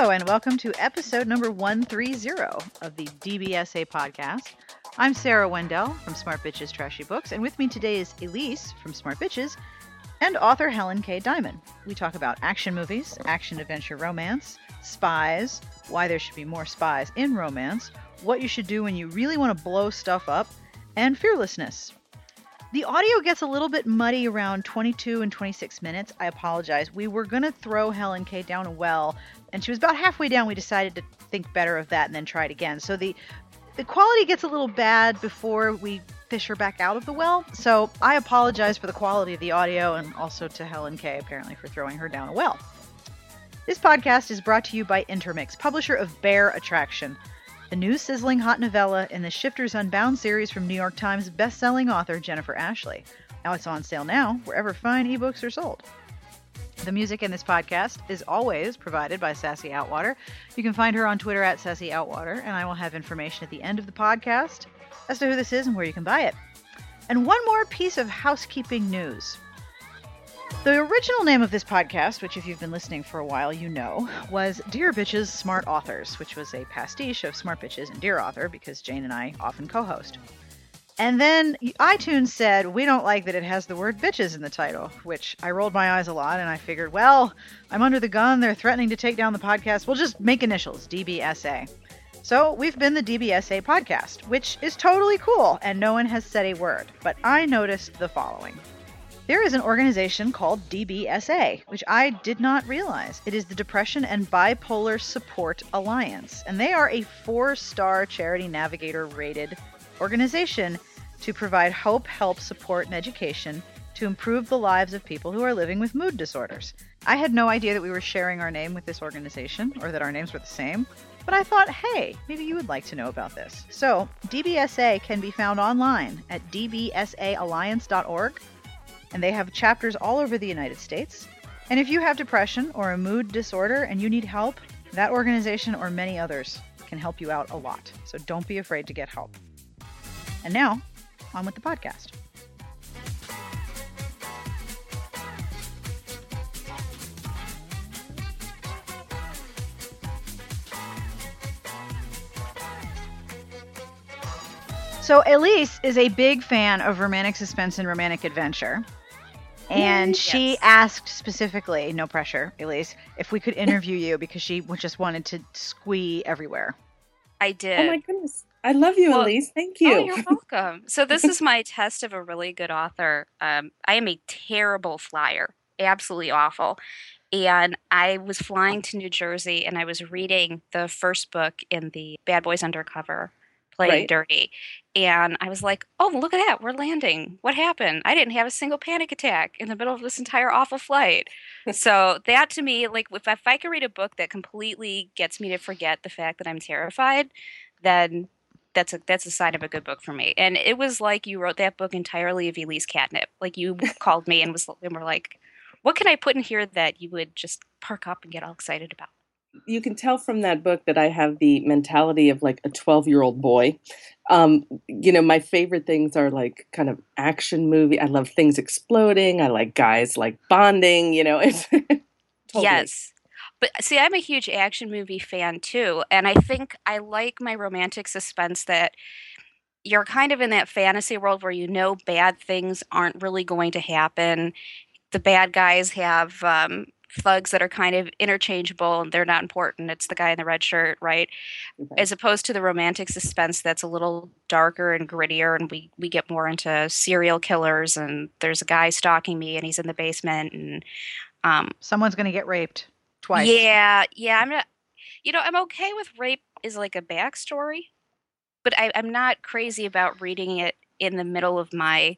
Hello, and welcome to episode number 130 of the DBSA podcast. I'm Sarah Wendell from Smart Bitches Trashy Books, and with me today is Elyse from Smart Bitches and author HelenKay Dimon. We talk about action movies, action adventure romance, spies, why there should be more spies in romance, what you should do when you really want to blow stuff up, and fearlessness. The audio gets a little bit muddy around 22 and 26 minutes. I apologize. We were going to throw HelenKay down a well, and she was about halfway down. We decided to think better of that and then try it again. So the the quality gets a little bad before we fish her back out of the well. So I apologize for the quality of the audio and also to HelenKay apparently for throwing her down a well. This podcast is brought to you by Intermix, publisher of Bear Attraction the new sizzling hot novella in the Shifters Unbound series from New York Times best-selling author Jennifer Ashley. Now it's on sale now wherever fine ebooks are sold. The music in this podcast is always provided by Sassy Outwater. You can find her on Twitter at Sassy Outwater, and I will have information at the end of the podcast as to who this is and where you can buy it. And one more piece of housekeeping news. The original name of this podcast, which if you've been listening for a while, you know, was Dear Bitches Smart Authors, which was a pastiche of Smart Bitches and Dear Author because Jane and I often co host. And then iTunes said, we don't like that it has the word bitches in the title, which I rolled my eyes a lot and I figured, well, I'm under the gun. They're threatening to take down the podcast. We'll just make initials DBSA. So we've been the DBSA podcast, which is totally cool, and no one has said a word. But I noticed the following. There is an organization called DBSA, which I did not realize. It is the Depression and Bipolar Support Alliance, and they are a four star Charity Navigator rated organization to provide hope, help, support, and education to improve the lives of people who are living with mood disorders. I had no idea that we were sharing our name with this organization or that our names were the same, but I thought, hey, maybe you would like to know about this. So, DBSA can be found online at dbsaalliance.org and they have chapters all over the United States. And if you have depression or a mood disorder and you need help, that organization or many others can help you out a lot. So don't be afraid to get help. And now, on with the podcast. So Elyse is a big fan of romantic suspense and romantic adventure. And she asked specifically, no pressure, Elyse, if we could interview you because she just wanted to squee everywhere. I did. Oh my goodness. I love you, well, Elyse. Thank you. Oh, you're welcome. so this is my test of a really good author. Um, I am a terrible flyer, absolutely awful. And I was flying to New Jersey and I was reading the first book in the Bad Boys Undercover playing right. dirty. And I was like, oh, look at that. We're landing. What happened? I didn't have a single panic attack in the middle of this entire awful flight. so, that to me, like, if, if I could read a book that completely gets me to forget the fact that I'm terrified, then that's a that's a sign of a good book for me. And it was like you wrote that book entirely of Elyse catnip. Like you called me and was and were like, "What can I put in here that you would just perk up and get all excited about?" you can tell from that book that I have the mentality of like a 12 year old boy. Um, you know, my favorite things are like kind of action movie. I love things exploding. I like guys like bonding, you know, it's totally. yes. But see, I'm a huge action movie fan too. And I think I like my romantic suspense that you're kind of in that fantasy world where you know bad things aren't really going to happen. The bad guys have um, thugs that are kind of interchangeable and they're not important. It's the guy in the red shirt, right? Okay. As opposed to the romantic suspense that's a little darker and grittier, and we we get more into serial killers and there's a guy stalking me and he's in the basement and um, someone's gonna get raped twice. Yeah, yeah. I'm not. You know, I'm okay with rape is like a backstory, but I, I'm not crazy about reading it in the middle of my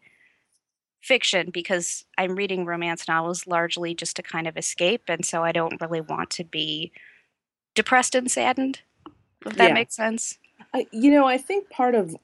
fiction because I'm reading romance novels largely just to kind of escape, and so I don't really want to be depressed and saddened. If that yeah. makes sense. You know, I think part of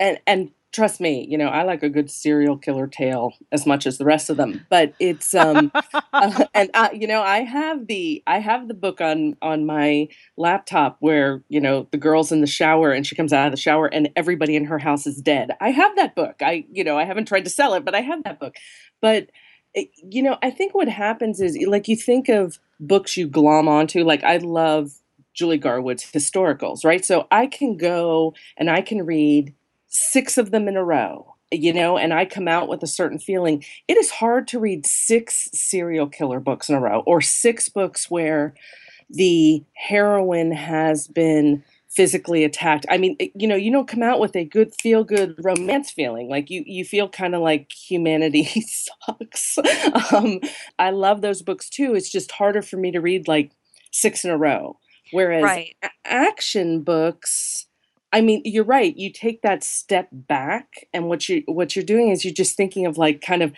and and trust me, you know, I like a good serial killer tale as much as the rest of them. But it's um, uh, and uh, you know, I have the I have the book on on my laptop where you know the girl's in the shower and she comes out of the shower and everybody in her house is dead. I have that book. I you know I haven't tried to sell it, but I have that book. But you know, I think what happens is like you think of books you glom onto. Like I love Julie Garwood's historicals, right? So I can go and I can read six of them in a row, you know, and I come out with a certain feeling. It is hard to read six serial killer books in a row or six books where the heroine has been physically attacked. I mean, you know, you don't come out with a good feel good romance feeling. Like you you feel kind of like humanity sucks. um, I love those books too. It's just harder for me to read like six in a row. Whereas Right. action books I mean, you're right. You take that step back and what you what you're doing is you're just thinking of like kind of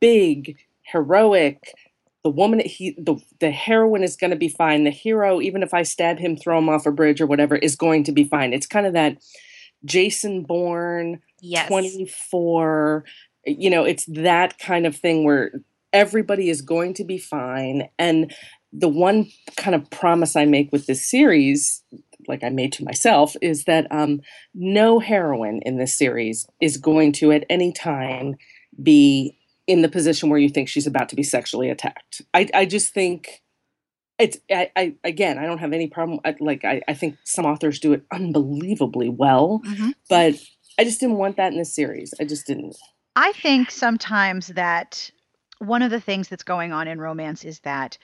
big, heroic, the woman he the the heroine is going to be fine the hero even if i stab him throw him off a bridge or whatever is going to be fine it's kind of that jason bourne Yes. 24 you know it's that kind of thing where everybody is going to be fine and the one kind of promise i make with this series like i made to myself is that um, no heroine in this series is going to at any time be in the position where you think she's about to be sexually attacked i, I just think it's I, I again i don't have any problem I, like I, I think some authors do it unbelievably well Mhm. but I just didn't want that in this series. I just didn't. I think sometimes that one of the things that's going on in romance is that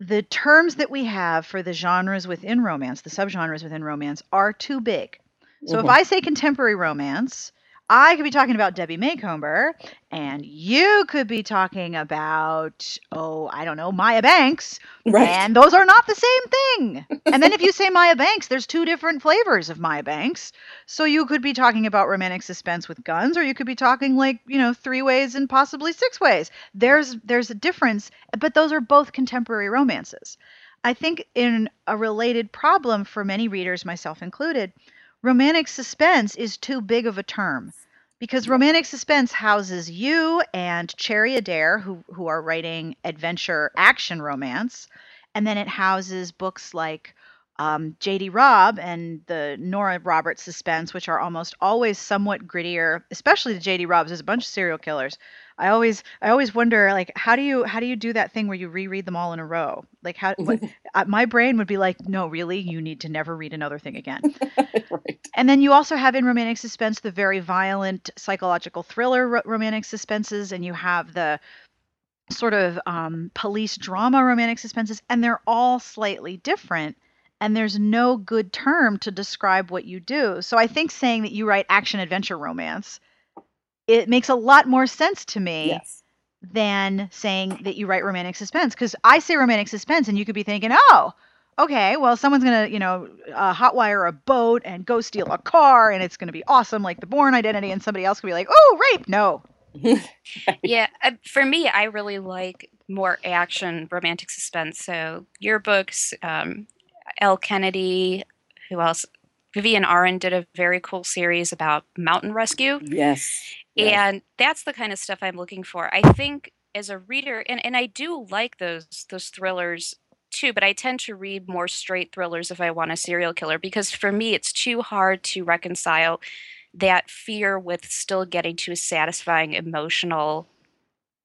the terms that we have for the genres within romance, the subgenres within romance, are too big. So if Mhm. I say contemporary romance, I could be talking about Debbie Macomber, and you could be talking about, oh, I don't know, Maya Banks, right, and those are not the same thing. And then if you say Maya Banks, there's two different flavors of Maya Banks. So you could be talking about romantic suspense with guns, or you could be talking like, you know, three ways and possibly six ways. There's there's a difference, but those are both contemporary romances. I think in a related problem for many readers, myself included, romantic suspense is too big of a term. Because romantic suspense houses you and Cherry Adair, who, who are writing adventure action romance, and then it houses books like um, J.D. Robb and the Nora Roberts suspense, which are almost always somewhat grittier. Especially the J.D. Robbs, there's a bunch of serial killers. I always, I always wonder, like, how do you, how do you do that thing where you reread them all in a row? Like, how, what, my brain would be like, no, really, you need to never read another thing again. right. And then you also have in romantic suspense the very violent psychological thriller ro- romantic suspenses, and you have the sort of um, police drama romantic suspenses, and they're all slightly different. And there's no good term to describe what you do. So I think saying that you write action adventure romance, it makes a lot more sense to me Yes. than saying that you write romantic suspense. Because I say romantic suspense, and you could be thinking, oh, okay, well, someone's gonna, you know, uh, hotwire a boat and go steal a car, and it's gonna be awesome, like the Bourne Identity, and somebody else could be like, oh, rape, no. Yeah, uh, for me, I really like more action, romantic suspense. So your books, um, Elle Kennedy, who else? Vivian Arend did a very cool series about mountain rescue. Yes. yes. and that's the kind of stuff i'm looking for i think as a reader and, and i do like those those thrillers too but i tend to read more straight thrillers if i want a serial killer because for me it's too hard to reconcile that fear with still getting to a satisfying emotional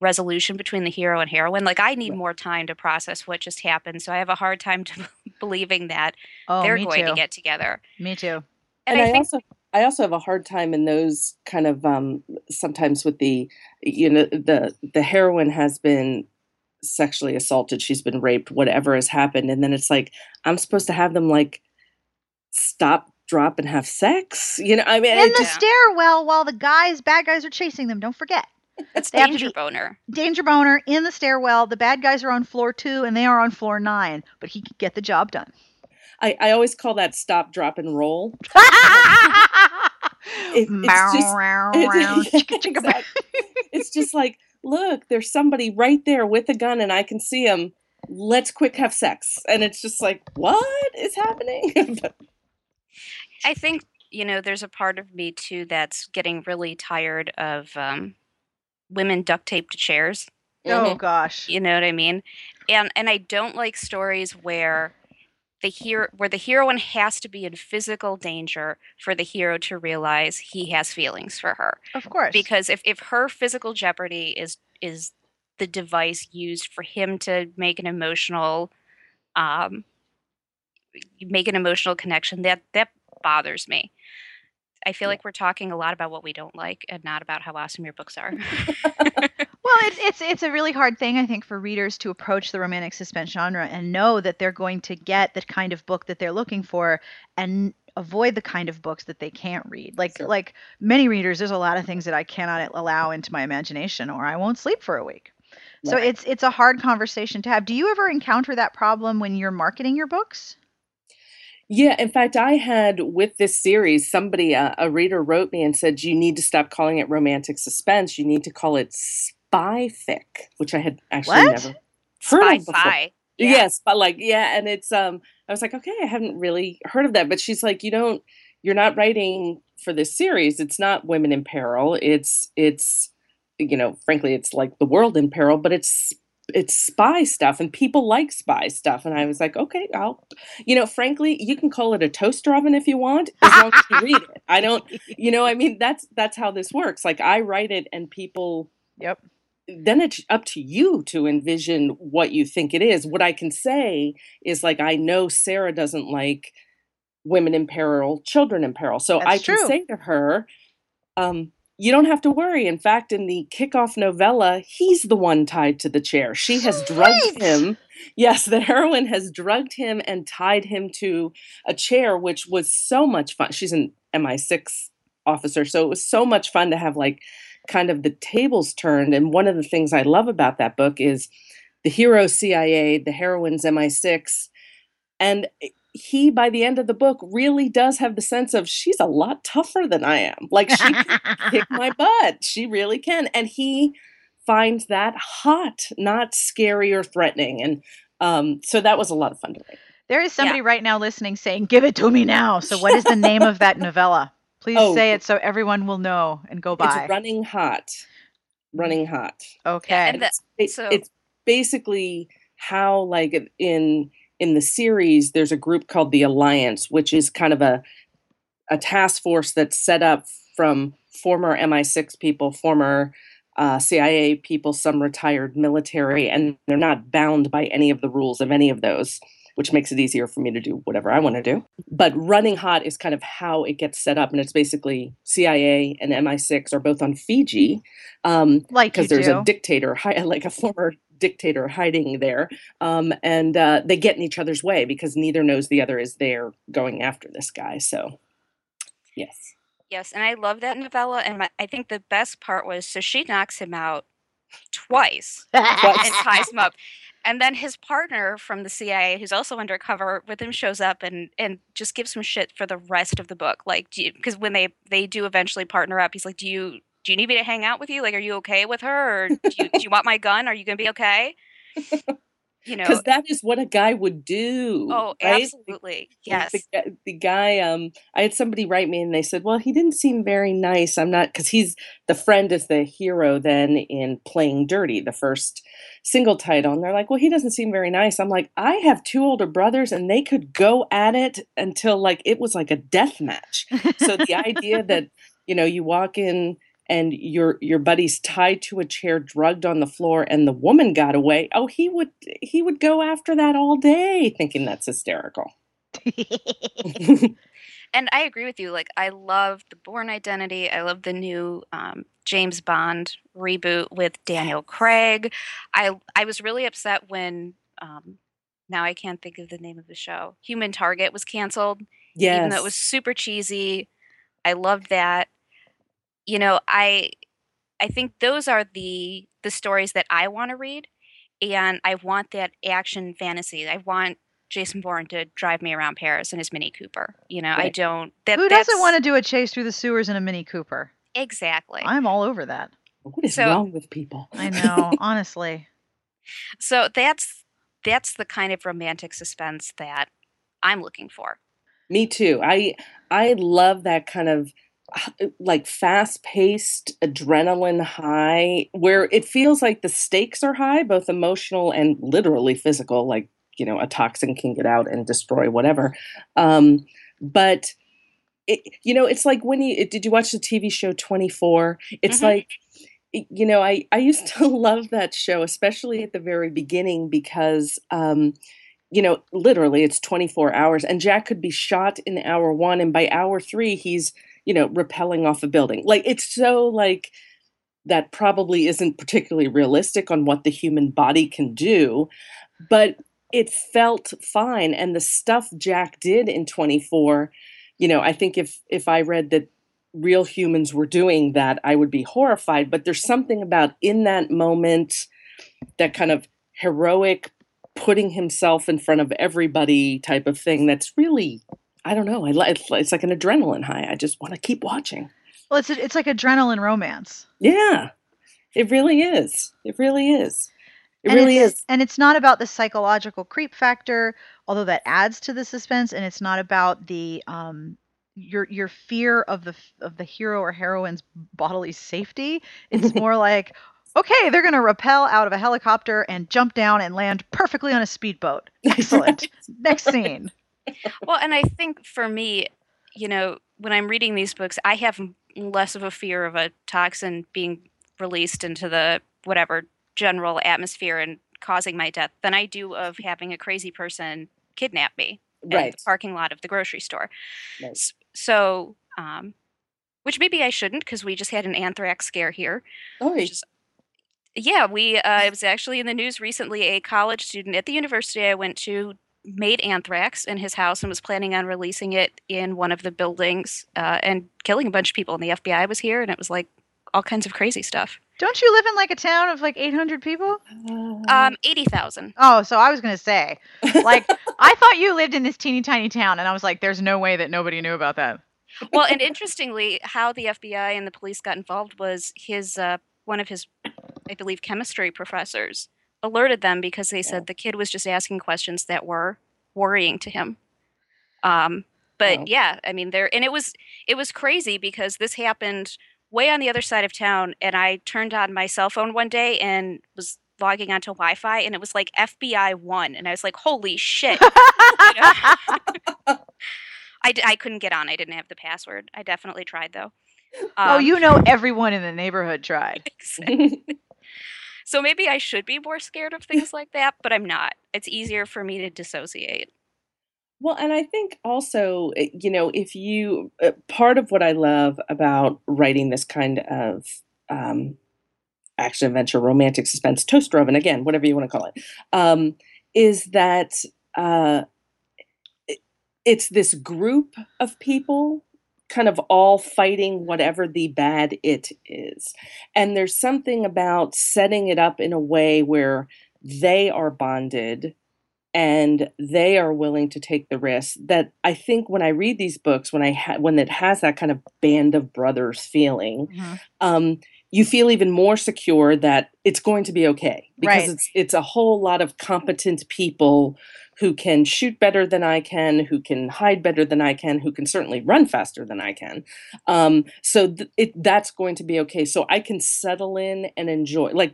resolution between the hero and heroine like i need Right. more time to process what just happened so i have a hard time to believing that Oh, they're going too. to get together me too. and, and i, I, think also I also have a hard time in those kind of um, sometimes with the you know the the heroine has been sexually assaulted, she's been raped, whatever has happened, and then it's like I'm supposed to have them like stop, drop, and have sex. You know, I mean, In it the just stairwell while the guys, bad guys are chasing them, don't forget. It's they danger boner Danger boner in the stairwell. The bad guys are on floor two and they are on floor nine, but he could get the job done. I, I always call that stop, drop, and roll. It- it's just- It's, Chicka, chicka, exactly. It's just like, look, there's somebody right there with a gun, and I can see him. Let's quick have sex, and it's just like, what is happening? I think you know there's a part of me too that's getting really tired of um, women duct taped to chairs. Oh gosh. You know what I mean? And and I don't like stories where the hero where the heroine has to be in physical danger for the hero to realize he has feelings for her. Of course. Because if, if her physical jeopardy is is the device used for him to make an emotional um make an emotional connection that that bothers me i feel like we're talking a lot about what we don't like and not about how awesome your books are Well, it's it's it's a really hard thing I think for readers to approach the romantic suspense genre and know that they're going to get the kind of book that they're looking for and avoid the kind of books that they can't read. Like Sure. like many readers there's a lot of things that I cannot allow into my imagination or I won't sleep for a week. So it's it's a hard conversation to have. Do you ever encounter that problem when you're marketing your books? Yeah, in fact, I had with this series, somebody, uh, a reader wrote me and said, You need to stop calling it romantic suspense. You need to call it spy fic, which I had actually What? never heard of before. Spy-fi. Yeah. Yes, but like, yeah, and it's um I was like, okay, I haven't really heard of that. But she's like, you don't you're not writing for this series. It's not women in peril. It's it's you know, frankly, it's like the world in peril, but it's it's spy stuff and people like spy stuff. And I was like, okay, I'll you know, frankly, you can call it a toaster oven if you want, as long as you read it. I don't you know, I mean that's that's how this works. Like I write it and people Yep. then it's up to you to envision what you think it is. What I can say is like I know Sarah doesn't like women in peril, children in peril. So I That's can say to her, um, you don't have to worry. In fact, in the kickoff novella, he's the one tied to the chair. She has drugged him. Yes, the heroine has drugged him and tied him to a chair, which was so much fun. She's an MI6 officer, so it was so much fun to have like kind of the tables turned. And one of the things I love about that book is the hero CIA, the heroine's MI6, and eh, he by the end of the book really does have the sense of she's a lot tougher than I am. Like she can kick my butt. She really can. And he finds that hot, not scary or threatening. And um, so that was a lot of fun to read. There is somebody right now listening saying, "Give it to me now." So what is the name of that novella? Please Oh. say it so everyone will know and go by. It's running hot. Running hot. okay. and the- it's, so- it's basically how like in in the series there's a group called the alliance which is kind of a a task force that's set up from former mi6 people former uh, cia people some retired military and they're not bound by any of the rules of any of those which makes it easier for me to do whatever i want to do but running hot is kind of how it gets set up and it's basically cia and mi6 are both on fiji um, like because there's do. a dictator, like a former dictator hiding there, um, and uh, they get in each other's way because neither knows the other is there going after this guy. So, yes, Yes, and I love that novella. And my, I think the best part was so she knocks him out twice and ties him up. And then his partner from the CIA, who's also undercover with him, shows up and and just gives him shit for the rest of the book. Like, because when they they do eventually partner up, he's like, "Do you do you need me to hang out with you? Like, are you okay with her, or do you, do you want my gun? Are you gonna be okay?" You know. because that is what a guy would do. Oh, right? absolutely. Yes. The, the guy, um, I had somebody write me and they said, well, he didn't seem very nice. I'm not, because he's the friend is the hero then in Playing Dirty, the first single title. And they're like, well, he doesn't seem very nice. I'm like, I have two older brothers and they could go at it until like it was like a death match. So the idea that, you know, you walk in and your your buddy's tied to a chair drugged on the floor and the woman got away oh he would he would go after that all day thinking that's hysterical and I agree with you. Like, I love the Bourne Identity. I love the new um, James Bond reboot with Daniel Craig. I I was really upset when um, now I can't think of the name of the show. Human Target was canceled, yes even though it was super cheesy. I loved that. You know, I I think those are the the stories that I want to read, and I want that action fantasy. I want Jason Bourne to drive me around Paris in his Mini Cooper. You know, I don't. That, Who doesn't want to do a chase through the sewers in a Mini Cooper? exactly? I'm all over that. what is so- wrong with people I know, honestly. So that's that's the kind of romantic suspense that I'm looking for. me too i i love that kind of like fast paced adrenaline high where it feels like the stakes are high both emotional and literally physical like you know a toxin can get out and destroy whatever um but it, you know it's like when you did you watch the tv show 24 it's Mhm. like you know, I I used to love that show, especially at the very beginning because um, you know, literally it's 24 hours and Jack could be shot in hour 1 and by hour 3 he's, you know, rappelling off a building. Like it's so like that probably isn't particularly realistic on what the human body can do, but it felt fine and the stuff Jack did in 24, you know, I think if if I read that real humans were doing that, I would be horrified, but there's something about in that moment that kind of heroic putting himself in front of everybody type of thing that's really I don't know. I it's, it's like an adrenaline high. I just want to keep watching. Well, it's it's like adrenaline romance. Yeah, it really is. It really is. It and really is. And it's not about the psychological creep factor, although that adds to the suspense. And it's not about the um, your your fear of the of the hero or heroine's bodily safety. It's more like, okay, they're going to rappel out of a helicopter and jump down and land perfectly on a speedboat. Excellent. Next scene. Well, and I think for me, you know, when I'm reading these books, I have less of a fear of a toxin being released into the whatever general atmosphere and causing my death than I do of having a crazy person kidnap me right. in the parking lot of the grocery store. Right. So, um, which maybe I shouldn't because we just had an anthrax scare here. Oh, Is, yeah, we. Uh, it was actually in the news recently. A college student at the university I went to made anthrax in his house and was planning on releasing it in one of the buildings uh, and killing a bunch of people. And the FBI was here, and it was like all kinds of crazy stuff. Don't you live in like a town of like 800 people? Um, eighty thousand. Oh, so I was gonna say, like, I thought you lived in this teeny tiny town, and I was like, there's no way that nobody knew about that. well, and interestingly, how the FBI and the police got involved was his uh, one of his, I believe, chemistry professors alerted them because they said the kid was just asking questions that were worrying to him. Um, but yeah, I mean, there and it was it was crazy because this happened way on the other side of town, and I turned on my cell phone one day and was logging onto Wi-Fi, and it was like FBI one, and I was like, holy shit! I, d- I couldn't get on. I didn't have the password. I definitely tried though. oh, Um, you know, everyone in the neighborhood tried. exactly. So maybe I should be more scared of things like that, but I'm not. It's easier for me to dissociate. Well, and I think also, eh, you know, if you, uh, part of what I love about writing this kind of um, action adventure, romantic suspense, toaster oven, again, whatever you want to call it, um, is that uh, it- it's this group of people kind of all fighting whatever the bad it is. And there's something about setting it up in a way where they are bonded and they are willing to take the risk that I think when I read these books when I ha- when it has that kind of band of brothers feeling um, you feel even more secure that it's going to be okay because Right. it's it's a whole lot of competent people who can shoot better than I can, who can hide better than I can, who can certainly run faster than I can. Um, so th- it that's going to be okay. So I can settle in and enjoy like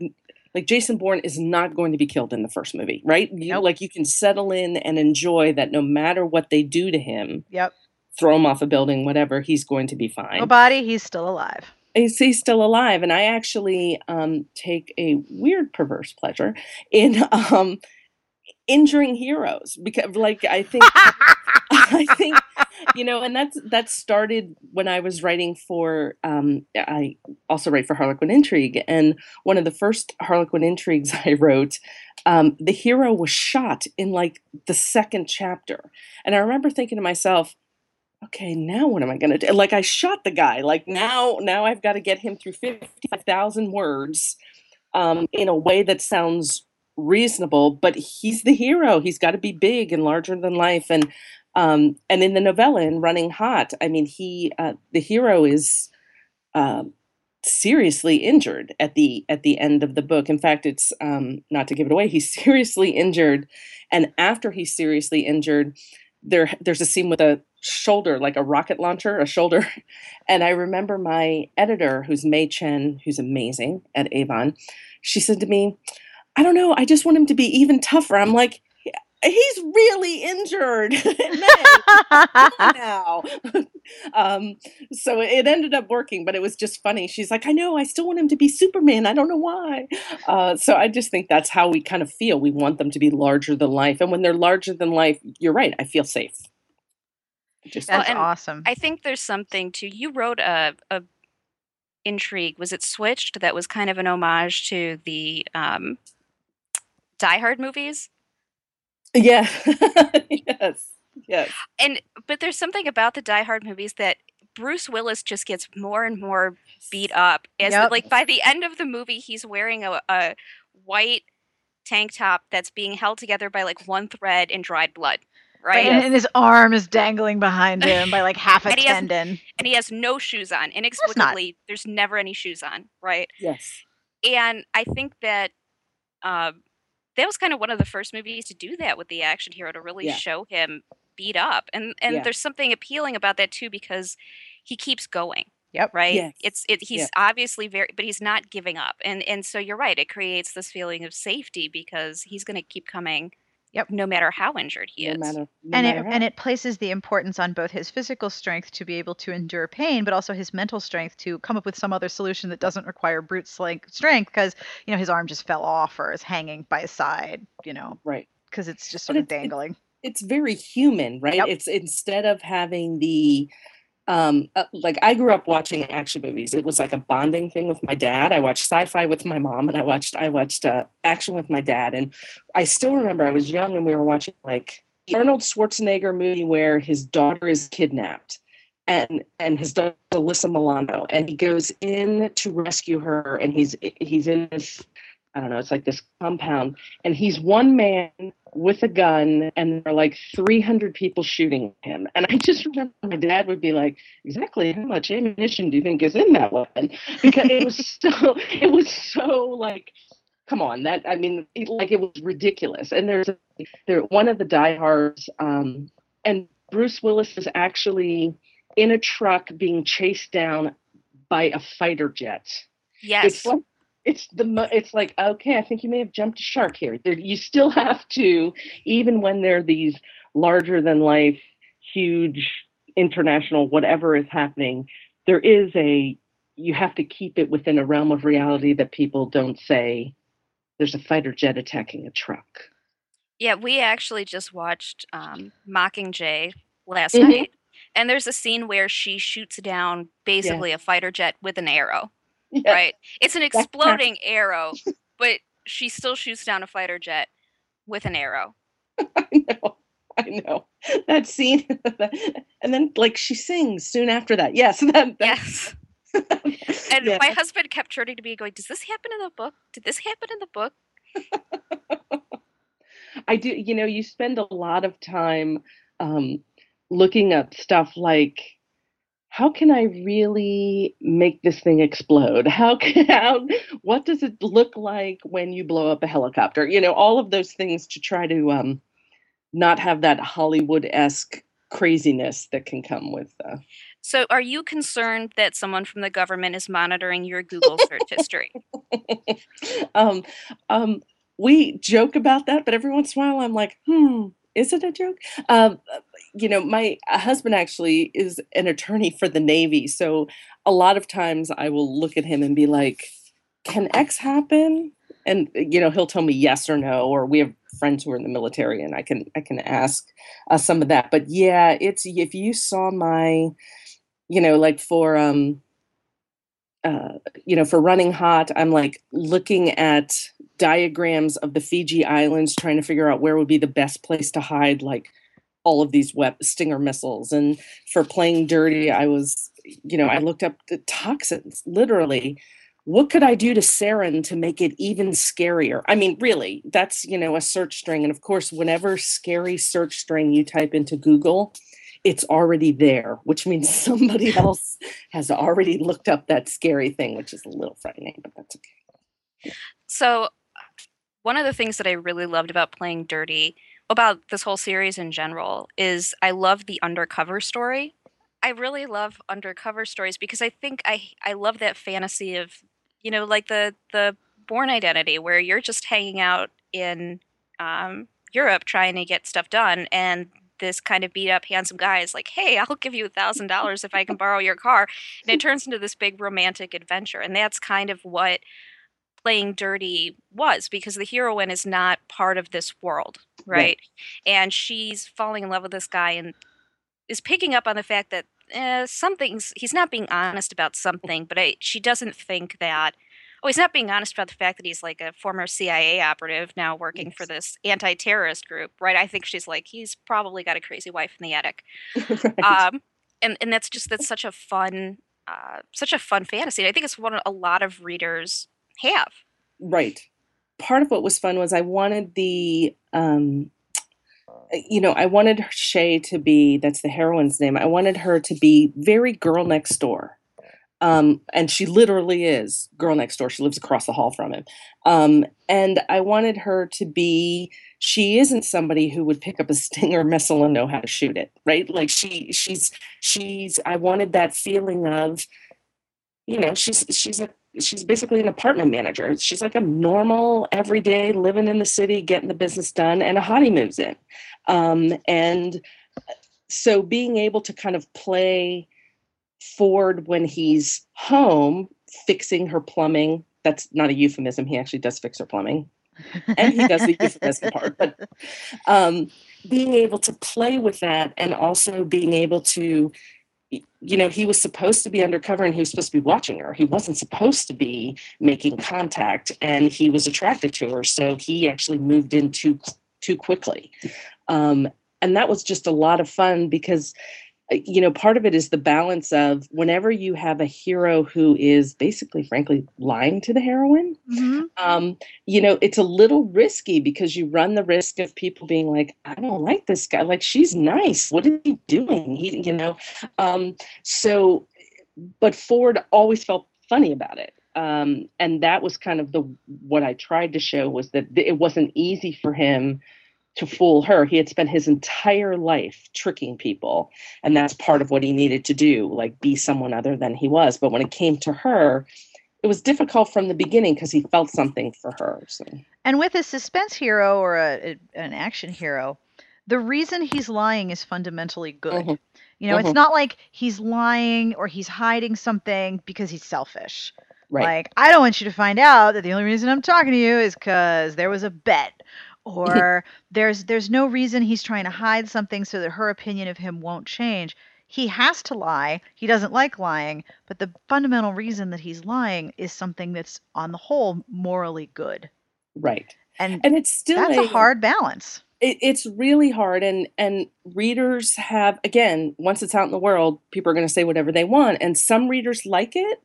like Jason Bourne is not going to be killed in the first movie, right? You, Nope. Like you can settle in and enjoy that no matter what they do to him, Yep. throw him off a building, whatever, he's going to be fine No body, he's still alive. He's, he's still alive? And i actually um, take a weird perverse pleasure in um, injuring heroes because like i think i think you know and that's that started when i was writing for um, i also write for harlequin intrigue. And one of the first harlequin intrigues i wrote um, the hero was shot in like the second chapter. And i remember thinking to myself okay now what am i going to do? Like i shot the guy like now now i've got to get him through 55000 words um, in a way that sounds reasonable but he's the hero. He's got to be big and larger than life and um, and in the novella in running hot i mean he uh, the hero is um seriously injured at the at the end of the book. In fact it's um, not to give it away he's seriously injured and after he's seriously injured there there's a scene with a shoulder like a rocket launcher a shoulder. And i remember my editor who's May Chen who's amazing at avon she said to me i don't know i just want him to be even tougher. I'm like he's really injured now. um, so it ended up working, but it was just funny. She's like, I know, I still want him to be Superman. I don't know why. Uh, so I just think that's how we kind of feel. We want them to be larger than life. And when they're larger than life, you're right. I feel safe. Just that's well, awesome. I think there's something too. you wrote a, a intrigue. Was it switched? That was kind of an homage to the um, Die Hard movies. Yeah. yes. Yes. And but there's something about the Die Hard movies that Bruce Willis just gets more and more beat up. As yep. like by the end of the movie, he's wearing a, a white tank top that's being held together by like one thread in dried blood. Right. And his arm is dangling behind him by like half a and tendon. Has, and he has no shoes on. Inexplicably, there's never any shoes on, right? Yes. And I think that um, that was kind of one of the first movies to do that with the action hero to really yeah. show him beat up. And and yeah. there's something appealing about that too because he keeps going. Yep. Right. Yes. It's it. He's obviously very, but he's not giving up. And and so you're right. It creates this feeling of safety because he's going to keep coming Yep. No matter how injured he no is. Matter, no and it how. and it places the importance on both his physical strength to be able to endure pain, but also his mental strength to come up with some other solution that doesn't require brute strength because you know his arm just fell off or is hanging by his side. You know. Right. Because it's just sort but of dangling. It's, it's very human, right? Yep. It's instead of having the um uh, like i grew up watching action movies. It was like a bonding thing with my dad. I watched sci-fi with my mom and i watched i watched uh, action with my dad and i still remember i was young and we were watching like arnold schwarzenegger movie where his daughter is kidnapped and and his daughter alyssa milano and he goes in to rescue her and he's he's in this I don't know, it's like this compound, and he's one man with a gun, and there are like 300 people shooting him. And I just remember my dad would be like, "Exactly how much ammunition do you think is in that weapon?" Because it was so, it was so like, come on, that I mean, it, like it was ridiculous. And there's there one of the diehards, um, and Bruce Willis is actually in a truck being chased down by a fighter jet. Yes. It's like it's the it's like okay i think you may have jumped a shark here there, you still have to even when there are these larger than life huge international whatever is happening there is a you have to keep it within a realm of reality that people don't say there's a fighter jet attacking a truck yeah we actually just watched um, mockingjay last mm-hmm. night and there's a scene where she shoots down basically yeah. a fighter jet with an arrow yes. right? It's an exploding arrow, but she still shoots down a fighter jet with an arrow. I know. I know that scene, and then like she sings soon after that. Yes, that, yes. and yeah. my husband kept turning to me, going, "Does this happen in the book? Did this happen in the book?" I do. You know, you spend a lot of time um, looking up stuff like how can I really make this thing explode? How can how, what does it look like when you blow up a helicopter? You know, all of those things to try to um, not have that Hollywood esque craziness that can come with. Uh... So, are you concerned that someone from the government is monitoring your Google search history? um, um, we joke about that, but every once in a while, I'm like, hmm, is it a joke? Um, you know, my husband actually is an attorney for the Navy. So a lot of times I will look at him and be like, can X happen? And, you know, he'll tell me yes or no, or we have friends who are in the military and I can, I can ask uh, some of that. But yeah, it's, if you saw my, you know, like for, um, you know, for running hot, I'm like looking at diagrams of the Fiji Islands, trying to figure out where would be the best place to hide like all of these web stinger missiles. And for playing dirty, I was, you know, I looked up the toxins, literally. What could I do to sarin to make it even scarier? I mean, really, that's, you know, a search string. And of course, whenever scary search string you type into Google, it's already there, which means somebody else has already looked up that scary thing, which is a little frightening, but that's okay. So, one of the things that I really loved about playing Dirty, about this whole series in general, is I love the undercover story. I really love undercover stories because I think I I love that fantasy of, you know, like the the Bourne Identity, where you're just hanging out in um, Europe trying to get stuff done, and this kind of beat up handsome guy is like, "Hey, I'll give you a thousand dollars if I can borrow your car," and it turns into this big romantic adventure, and that's kind of what playing dirty was because the heroine is not part of this world, right? And she's falling in love with this guy and is picking up on the fact that eh, something's he's not being honest about something, but I, she doesn't think that oh, he's not being honest about the fact that he's like a former CIA operative now working for this anti-terrorist group, right? I think she's like, he's probably got a crazy wife in the attic. right. Um, and and that's just that's such a fun, uh, such a fun fantasy. I think it's what a lot of readers have. Right. Part of what was fun was I wanted the um, you know, I wanted Shay to be that's the heroine's name. I wanted her to be very girl next door. Um, and she literally is girl next door. She lives across the hall from him. Um, and I wanted her to be, she isn't somebody who would pick up a stinger missile and know how to shoot it, right? Like she, she's, she's, I wanted that feeling of, you know, she's, she's a, she's basically an apartment manager. She's like a normal, everyday, living in the city, getting the business done, and a hottie moves in. Um, and so being able to kind of play Ford when he's home fixing her plumbing. That's not a euphemism. He actually does fix her plumbing. and he does the euphemism part. But um, being able to play with that and also being able to, you know, he was supposed to be undercover and he was supposed to be watching her. He wasn't supposed to be making contact and he was attracted to her. So he actually moved in too, too quickly. Um, and that was just a lot of fun because you know part of it is the balance of whenever you have a hero who is basically frankly lying to the heroine mm-hmm. um, you know it's a little risky because you run the risk of people being like i don't like this guy. Like she's nice. What is he doing? He you know um, so but ford always felt funny about it um, and that was kind of the what i tried to show was that it wasn't easy for him to fool her. He had spent his entire life tricking people, and that's part of what he needed to do, like be someone other than he was. But when it came to her, it was difficult from the beginning because he felt something for her. So. And with a suspense hero or a, a, an action hero, the reason he's lying is fundamentally good. Mm-hmm. You know, mm-hmm. it's not like he's lying or he's hiding something because he's selfish. Right. Like, I don't want you to find out that the only reason I'm talking to you is because there was a bet or there's there's no reason he's trying to hide something so that her opinion of him won't change. He has to lie. He doesn't like lying but the fundamental reason that he's lying is something that's on the whole morally good. Right. And and it's still that's a, a hard balance. It, it's really hard and and readers have again once it's out in the world people are going to say whatever they want and some readers like it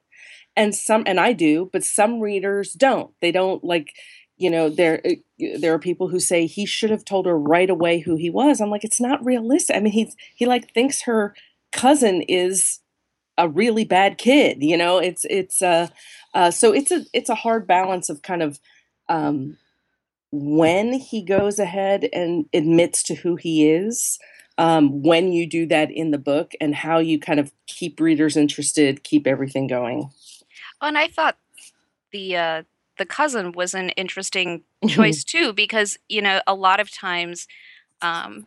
and some and i do but some readers don't. They don't like you know there eh, there are people who say he should have told her right away who he was. I'm like it's not realistic. I mean he's he like thinks her cousin is a really bad kid you know? It's it's uh, uh so it's a it's a hard balance of kind of um when he goes ahead and admits to who he is um, when you do that in the book and how you kind of keep readers interested keep everything going. And i thought the uh the cousin was an interesting mm-hmm. choice too because you know a lot of times um,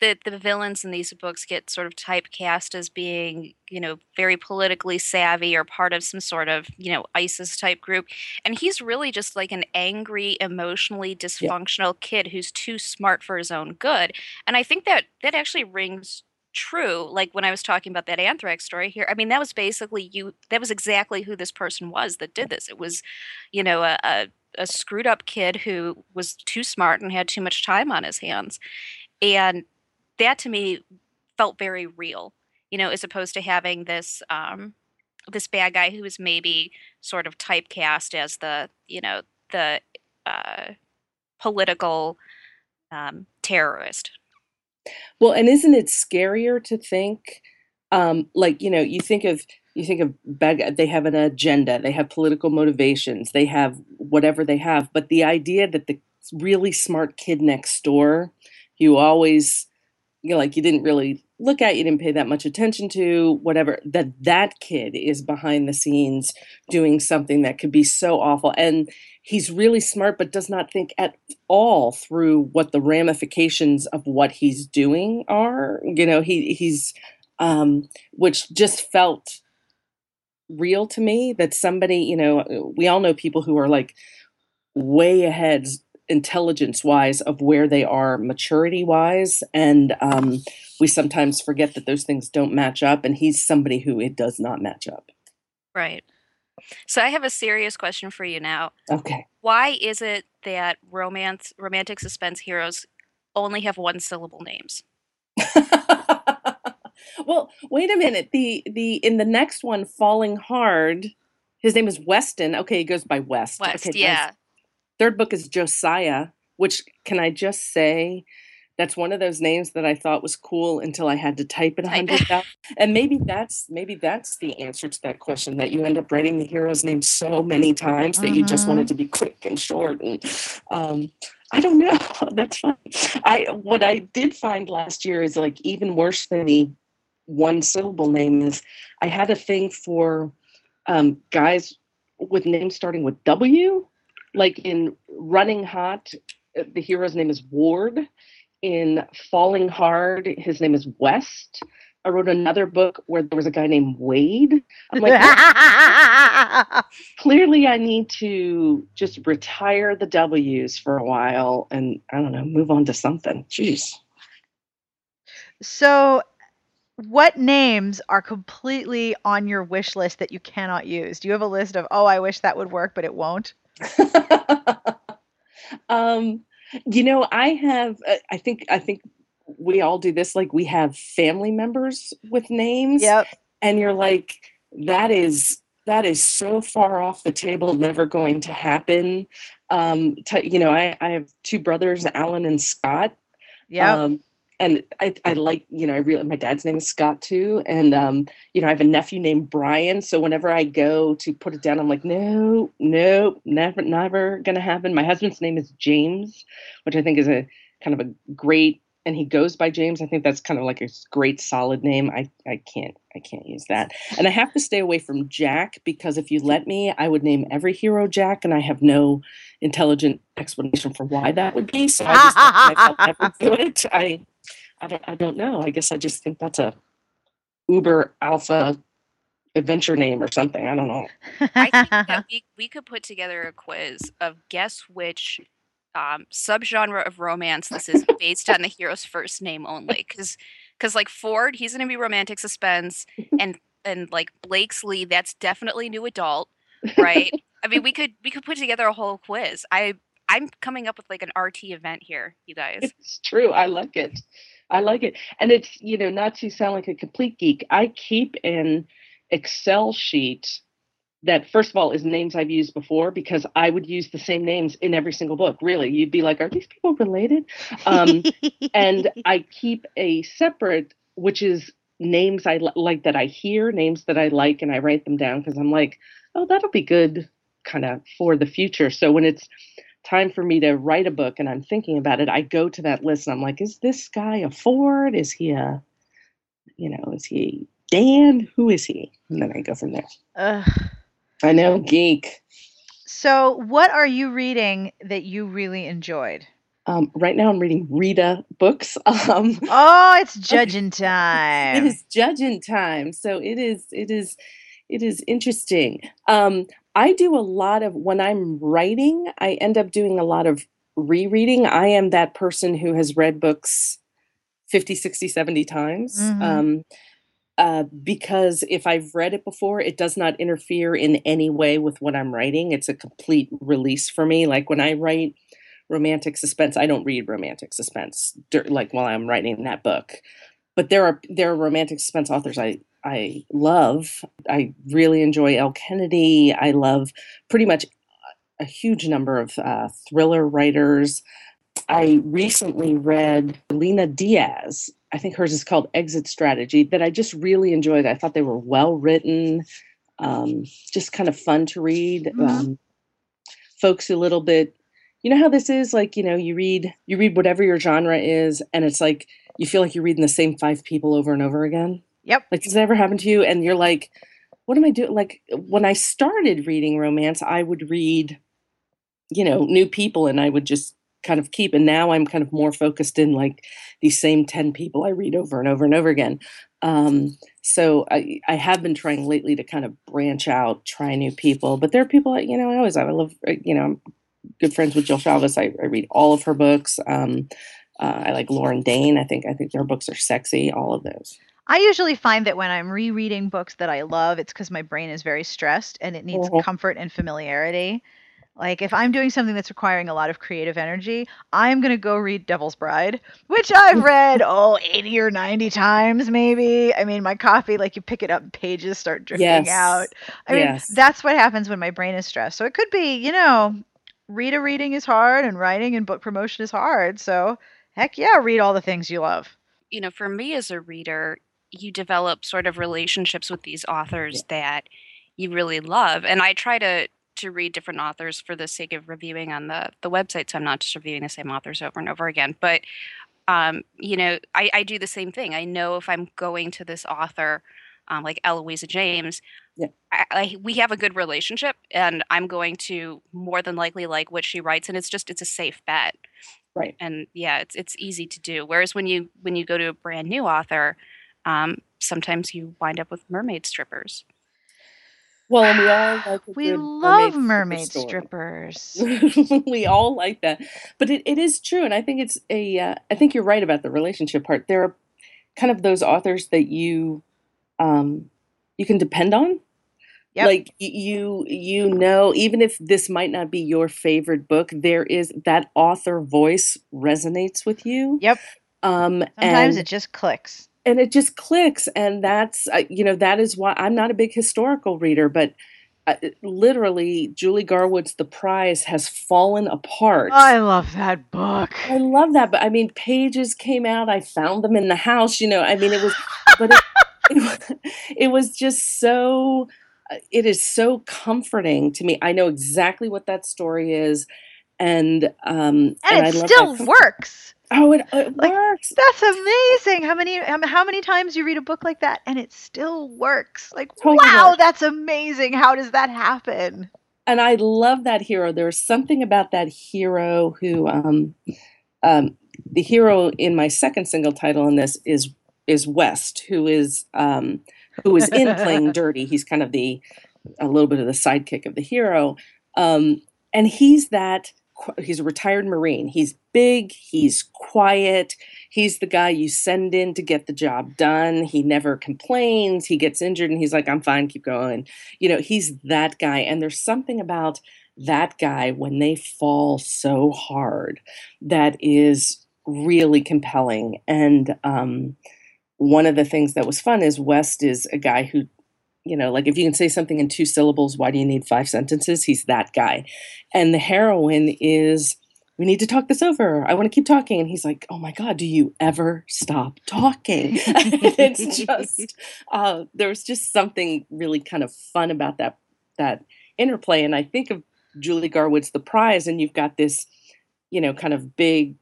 the the villains in these books get sort of typecast as being you know very politically savvy or part of some sort of you know ISIS type group and he's really just like an angry emotionally dysfunctional yeah. kid who's too smart for his own good and I think that that actually rings true like when i was talking about that anthrax story here i mean that was basically you that was exactly who this person was that did this. It was you know a, a, a screwed up kid who was too smart and had too much time on his hands and that to me felt very real you know as opposed to having this um this bad guy who was maybe sort of typecast as the you know the uh political um terrorist well, and isn't it scarier to think, um, like you know, you think of you think of bad. They have an agenda. They have political motivations. They have whatever they have. But the idea that the really smart kid next door, you always, you know, like you didn't really look at, you didn't pay that much attention to, whatever, that that kid is behind the scenes doing something that could be so awful. And he's really smart, but does not think at all through what the ramifications of what he's doing are. You know, he he's um, which just felt real to me that somebody, you know, we all know people who are like way ahead intelligence wise of where they are maturity wise and um, we sometimes forget that those things don't match up and he's somebody who it does not match up Right. So I have a serious question for you now. okay Why is it that romance romantic suspense heroes only have one syllable names? well wait a minute the the in the next one falling hard his name is weston okay he goes by west West, okay, yeah. nice. third book is josiah which can i just say that's one of those names that i thought was cool until i had to type it a hundred thousand and maybe that's maybe that's the answer to that question that you end up writing the hero's name so many times that you just want Mhm. it to be quick and short and um I don't know. That's fine. I what I did find last year is like even worse than the one syllable name is I had a thing for um, guys with names starting with W, like in Running Hot, uh, the hero's name is Ward. In Falling Hard, his name is West. I wrote another book where there was a guy named Wade. I'm like, clearly I need to just retire the W's for a while and I don't know, move on to something. Jeez. so, what names are completely on your wish list that you cannot use? Do you have a list of, oh, I wish that would work, but it won't? um, you know, I have. uh, I think. I think we all do this. Like we have family members with names, Yep. and you're like, that is that is so far off the table, never going to happen. Um, t- you know, I, I have two brothers, Alan and Scott. Yeah. Um, and I, I like, you know, I really, my dad's name is Scott too. And, um, you know, I have a nephew named Brian. So whenever I go to put it down, I'm like, no, no, never, never to happen. My husband's name is James, which I think is a kind of a great, and he goes by James. I think that's kind of like a great solid name. I, I can't, I can't use that. And I have to stay away from Jack because if you let me, I would name every hero Jack and I have no intelligent explanation for why that would be. So I just thought I'll never do it. I, I don't, I don't know. I guess I just think that's a Uber Alpha adventure name or something. I don't know. I think that we, we could put together a quiz of guess which um, subgenre of romance this is based on the hero's first name only. Because because like Ford, he's going to be romantic suspense, and and like Blakesley, that's definitely new adult, right? I mean, we could we could put together a whole quiz. I I'm coming up with like an RT event here, you guys. It's true. I like it. I like it. And it's, you know, not to sound like a complete geek, I keep an Excel sheet that, first of all, is names I've used before because I would use the same names in every single book. Really. You'd be like, are these people related? Um, and I keep a separate, which is names I li- like that I hear, names that I like, and I write them down because I'm like, oh, that'll be good kind of for the future. So when it's time for me to write a book and I'm thinking about it, I go to that list and I'm like, is this guy a Ford? Is he a, you know, is he Dan? Who is he? And then I go from there. Ugh. I know, geek. So, what are you reading that you really enjoyed? Um, right now I'm reading Rita books. Um, Oh, it's judging time. it is judging time so it is it is it is interesting um i do a lot of when i'm writing i end up doing a lot of rereading i am that person who has read books 50 60 70 times Mhm. Uh, because if I've read it before, it does not interfere in any way with what I'm writing. It's a complete release for me. Like when I write romantic suspense, I don't read romantic suspense like while I'm writing that book but there are there are romantic suspense authors I I love. I really enjoy Elle Kennedy. I love pretty much a huge number of uh, thriller writers. I recently read Lena Diaz. I think hers is called Exit Strategy. That I just really enjoyed. I thought they were well written, um, just kind of fun to read. Mhm. Um, folks a little bit you know how this is like you know you read you read whatever your genre is and it's like you feel like you're reading the same five people over and over again Yep. like does that ever happen to you and you're like what am i doing like when i started reading romance i would read you know new people and i would just kind of keep and now i'm kind of more focused in like these same 10 people i read over and over and over again um, so I, I have been trying lately to kind of branch out try new people but there are people that you know i always have i love uh, you know i'm good friends with jill Shalvis. I, I read all of her books um, uh, i like lauren dane i think i think their books are sexy all of those I usually find that when I'm rereading books that I love, it's because my brain is very stressed and it needs Mhm. comfort and familiarity. Like if I'm doing something that's requiring a lot of creative energy, I'm going to go read Devil's Bride, which I've read, oh, 80 or 90 times maybe. I mean, my copy, like you pick it up, pages start drifting Yes. out. I mean, that's what happens when my brain is stressed. So it could be, you know, reader reading is hard and writing and book promotion is hard. So heck yeah, read all the things you love. you know, for me as a reader, you develop sort of relationships with these authors that you really love. And I try to to read different authors for the sake of reviewing on the the website, so I'm not just reviewing the same authors over and over again. But um, you know, I, I do the same thing. I know if I'm going to this author, um, like Eloisa James, Yeah. I, I, we have a good relationship, and I'm going to more than likely like what she writes, and it's just it's a safe bet right and yeah it's it's easy to do whereas when you when you go to a brand new author um, sometimes you wind up with mermaid strippers well and we all like We love mermaid mermaid stripper strippers. we all like that but it, it is true and i think it's a uh, i think you're right about the relationship part there are kind of those authors that you um you can depend on Yep. like you you know even if this might not be your favorite book there is that author voice resonates with you Yep. um Sometimes and it just clicks. And it just clicks and that's uh, you know that is why i'm not a big historical reader but uh, literally julie garwood's the prize has fallen apart I love that book. I love that, but I mean, pages came out. I found them in the house. You know, I mean, it was, but it, it, it was just so. uh, It is so comforting to me. I know exactly what that story is, and um, And, I it love still works. Oh, it, it Like, works. That's amazing. How many how how many times you read a book like that and it still works? Like Totally wow, works. that's amazing. How does that happen? and I love that hero. There's something about that hero who, um, um, the hero in my second single title in this is is West, who is um, who is in playing dirty. He's kind of the a little bit of the sidekick of the hero, um, and he's that. He's a retired Marine. He's big. He's quiet. He's the guy you send in to get the job done. He never complains. He gets injured and he's like, "I'm fine. Keep going." you know he's that guy and there's something about that guy when they fall so hard that is really compelling and um, one of the things that was fun is west is a guy who you know like if you can say something in two syllables why do you need five sentences? He's that guy. And the heroine is we need to talk this over. I want to keep talking. And he's like oh my god do you ever stop talking? It's just uh, just something really kind of fun about that that interplay. And i think of julie garwood's the prize and you've got this you know kind of big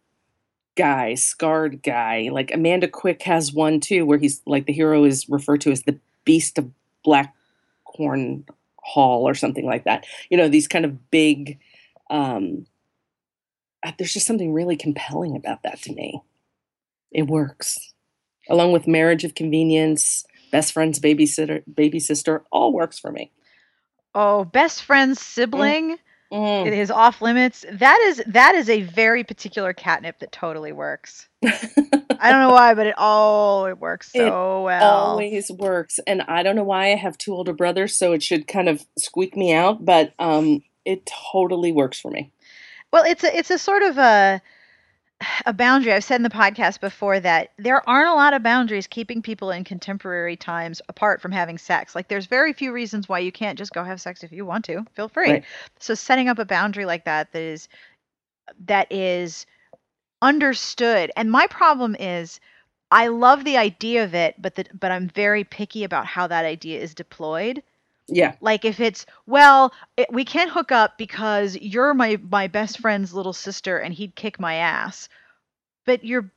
guy scarred guy. Like amanda quick has one too where he's like the hero is referred to as the beast of blackhorn hall or something like that you know these kind of big um uh, there's just something really compelling about that to me it works along with marriage of convenience best friend's babysitter baby sister all works for me Oh, best friend's sibling. Mm. It is off limits. That is that is a very particular catnip that totally works. I don't know why, but it all it works It so well. always works and i don't know why i have two older brothers so it should kind of squeak me out but um it totally works for me Well, it's a it's a sort of a a boundary. I've said in the podcast before that there aren't a lot of boundaries keeping people in contemporary times apart from having sex. Like there's very few reasons why you can't just go have sex if you want to. Feel free. Right. So setting up a boundary like that that is that is understood. And my problem is I love the idea of it, but that but I'm very picky about how that idea is deployed. Yeah. Like if it's well, it, we can't hook up because you're my my best friend's little sister and he'd kick my ass. But you're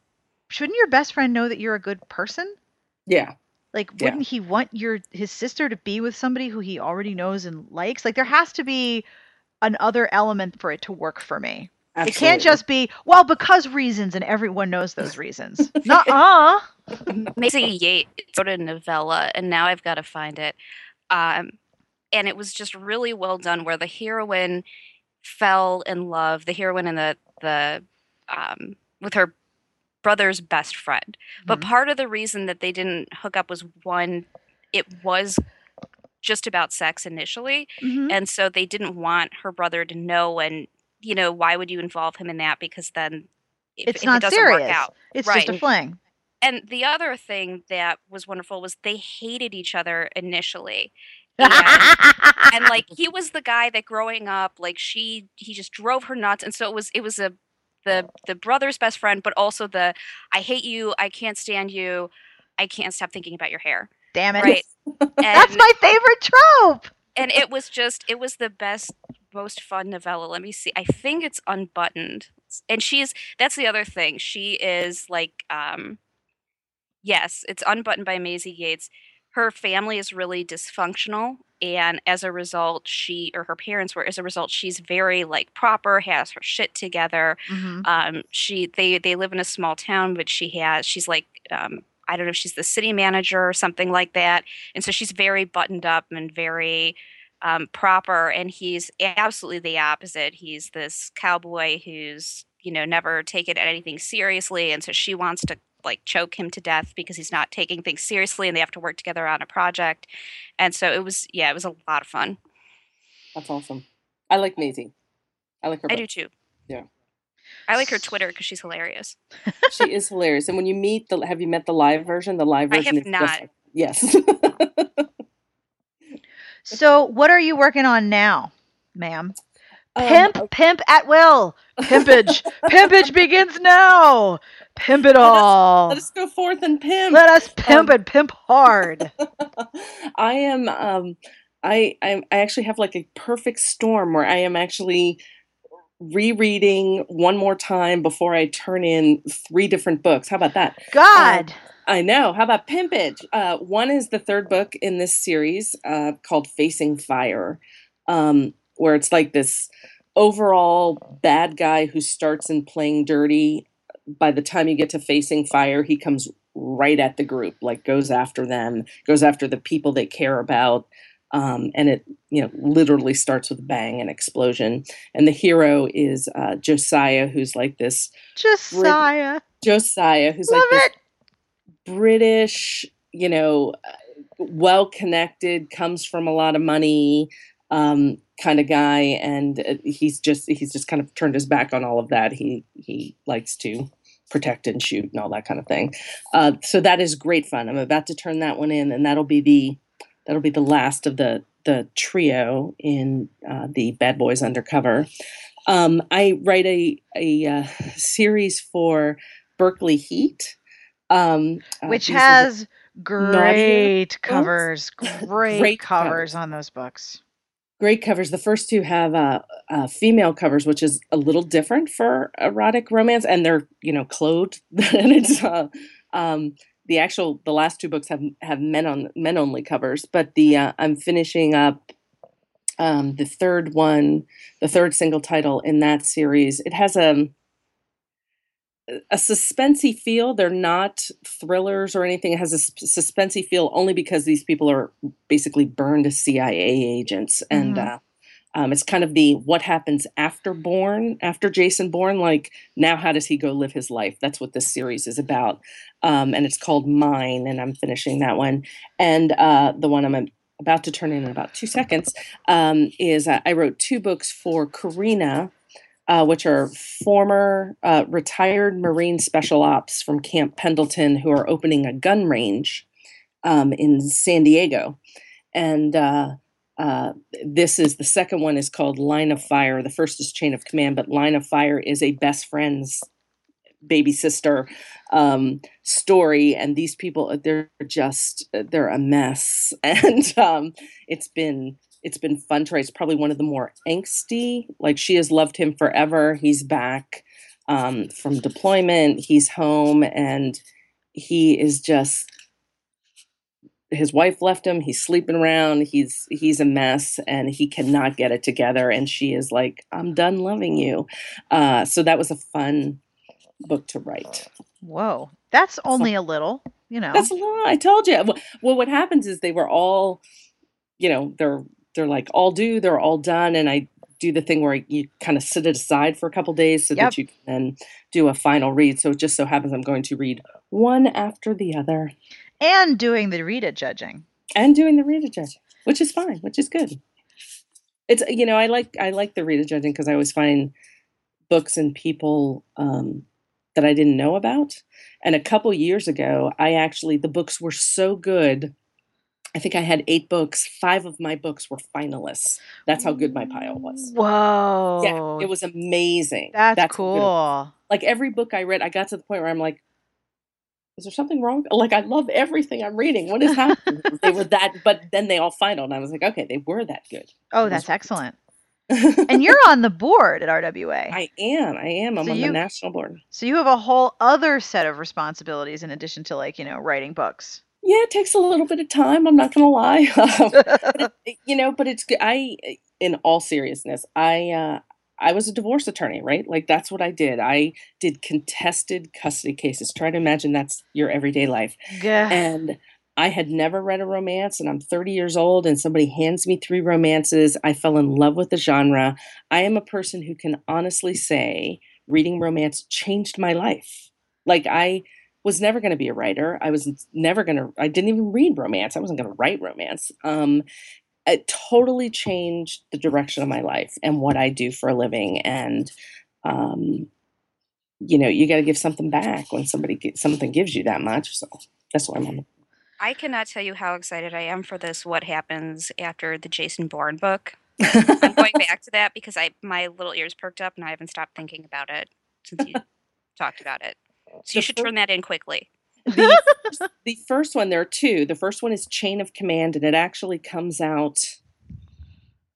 shouldn't your best friend know that you're a good person? Yeah. Like wouldn't he want your his sister to be with somebody who he already knows and likes? Like there has to be an other element for it to work for me. It can't just be well because reasons and everyone knows those reasons. Not uh. Maisie Yates wrote a novella, and now I've got to find it. Um, and it was just really well done, where the heroine fell in love, the heroine and the the um, with her brother's best friend. But Mhm. part of the reason that they didn't hook up was one, it was just about sex initially, Mhm. and so they didn't want her brother to know. And you know, why would you involve him in that? Because then if, It's if not it doesn't serious. work out, It's just a fling. and the other thing that was wonderful was they hated each other initially. And, and like he was the guy that growing up, like she he just drove her nuts. And so it was it was a the the brother's best friend, but also the I hate you, I can't stand you, I can't stop thinking about your hair. Damn it. Right. That's my favorite trope. and it was just it was the best most fun novella let me see i think it's unbuttoned and she's that's the other thing she is like um yes it's unbuttoned by Maisie Yates her family is really dysfunctional and as a result she or her parents were as a result she's very like proper has her shit together Mhm. um she they they live in a small town but she has she's like um i don't know if she's the city manager or something like that and so she's very buttoned up and very um, proper and he's absolutely the opposite he's this cowboy who's you know never taken anything seriously and so she wants to like choke him to death because he's not taking things seriously and they have to work together on a project and so it was yeah it was a lot of fun That's awesome. I like Maisie. I like her. i book. do too Yeah. i like her twitter because she's hilarious She is hilarious. And when you meet the, have you met the live version? The live version. I version have is not. like, yes. So, what are you working on now, ma'am? Um, Pimp, pimp at will. Pimpage, pimpage begins now. Pimp it all. Let us go forth and pimp. Let us pimp Um, and pimp hard. I am um I I I actually have like a perfect storm where I am actually rereading one more time before I turn in three different books. How about that? God. I know. How about Pimpage? Uh, one is the third book in this series uh, called Facing Fire, um, where it's like this overall bad guy who starts in playing dirty. By the time you get to Facing Fire, he comes right at the group, like goes after them, goes after the people they care about. Um, and it, you know, literally starts with a bang and explosion. And the hero is uh, Josiah, who's like this Josiah. Josiah, who's Love like this it. British, you know, well connected, comes from a lot of money um, kind of guy, and uh, he's just he's just kind of turned his back on all of that. He he likes to protect and shoot and all that kind of thing. Uh, so that is great fun. I'm about to turn that one in, and that'll be the that'll be the last of the the trio in uh, the Bad Boys Undercover. Um, I write a a uh, series for Berkley Heat, um, uh, Which these are the- has great covers. Great, Great covers covers. on those books. Great covers. The first two have uh, uh, female covers, which is a little different for erotic romance, and they're you know clothed. and it's uh, um, the actual the last two books have have men on men only covers, but the uh, I'm finishing up um, the third one, the third single title in that series. It has a a suspensey feel. They're not thrillers or anything. It has a suspensey feel only because these people are basically burned CIA agents, and Mhm. uh, um, it's kind of the what happens after Bourne, after Jason Bourne. Like now, how does he go live his life? That's what this series is about, um, and it's called Mine, and I'm finishing that one. And uh, the one I'm about to turn in in about two seconds um, is uh, I wrote two books for Carina uh, which are former uh, retired Marine Special Ops from Camp Pendleton who are opening a gun range um, in San Diego. And uh, uh, this is the second one is called Line of Fire. The first is Chain of Command, but Line of Fire is a best friends baby sister um, story and these people they're just they're a mess and um, it's been it's been fun to write. It's probably one of the more angsty. Like she has loved him forever. He's back um, from deployment. He's home, and he is just. His wife left him. He's sleeping around. He's he's a mess, and he cannot get it together. And she is like, "I'm done loving you." Uh, so that was a fun book to write. Whoa, that's only a little. You know, that's a lot. I told you. Well, what happens is they were all, you know, they're they're like all due, they're all done, and I do the thing where you kind of sit it aside for a couple days so yep. that you can then do a final read. So it just so happens I'm going to read one after the other, and doing the Rita judging, and doing the Rita judging, which is fine, which is good. It's you know I like I like the Rita judging because I always find books and people um, that I didn't know about. And a couple years ago, I actually the books were so good I think I had eight books. Five of my books were finalists. That's how good my pile was. Whoa. Yeah, it was amazing. That's, That's cool. Like every book I read, I got to the point where I'm like, is there something wrong? Like I love everything I'm reading. What is happening? they were that, but then they all final, and I was like, okay, they were that good. Oh, that's excellent. and you're on the board at RWA. I am. I am. I'm so on you, the national board. So you have a whole other set of responsibilities in addition to like you know writing books. Yeah, it takes a little bit of time. I'm not going to lie. it, you know, but it's I. In all seriousness, I uh, I was a divorce attorney, right? Like that's what I did. I did contested custody cases. Try to imagine that's your everyday life. Yeah. And I had never read a romance, and I'm 30 years old, and somebody hands me three romances. I fell in love with the genre. I am a person who can honestly say reading romance changed my life. Like I was never going to be a writer. I was never going to, I didn't even read romance. I wasn't going to write romance. Um, it totally changed the direction of my life and what I do for a living. And, um, you know, you got to give something back when somebody get, something gives you that much. So that's what I'm on. The I cannot tell you how excited I am for this. What happens after the Jason Bourne book? I'm going back to that because I my little ears perked up and I haven't stopped thinking about it since you talked about it. So you should turn that in quickly. The, the first one, there are two. The first one is Chain of Command, and it actually comes out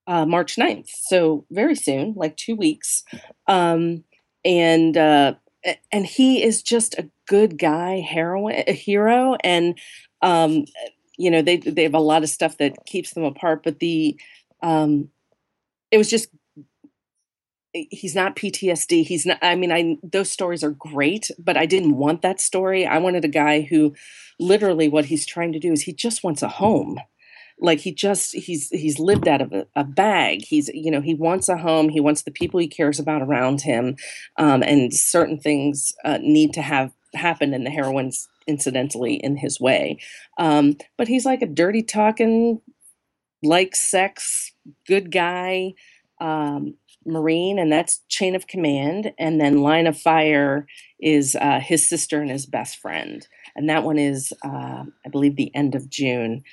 uh, March 9th. So very soon, like two weeks. Um, and uh, and he is just a good guy, heroine, a hero, and um, you know they they have a lot of stuff that keeps them apart. But the um, it was just he's not PTSD. He's not, I mean, I, those stories are great, but I didn't want that story. I wanted a guy who literally what he's trying to do is he just wants a home. Like he just, he's, he's lived out of a, a bag. He's, you know, he wants a home. He wants the people he cares about around him. Um, and certain things uh, need to have happen in the heroine's incidentally in his way. Um, but he's like a dirty talking, like sex, good guy. Um, Marine, and that's Chain of Command. And then Line of Fire is uh, his sister and his best friend. And that one is, uh, I believe, the end of June.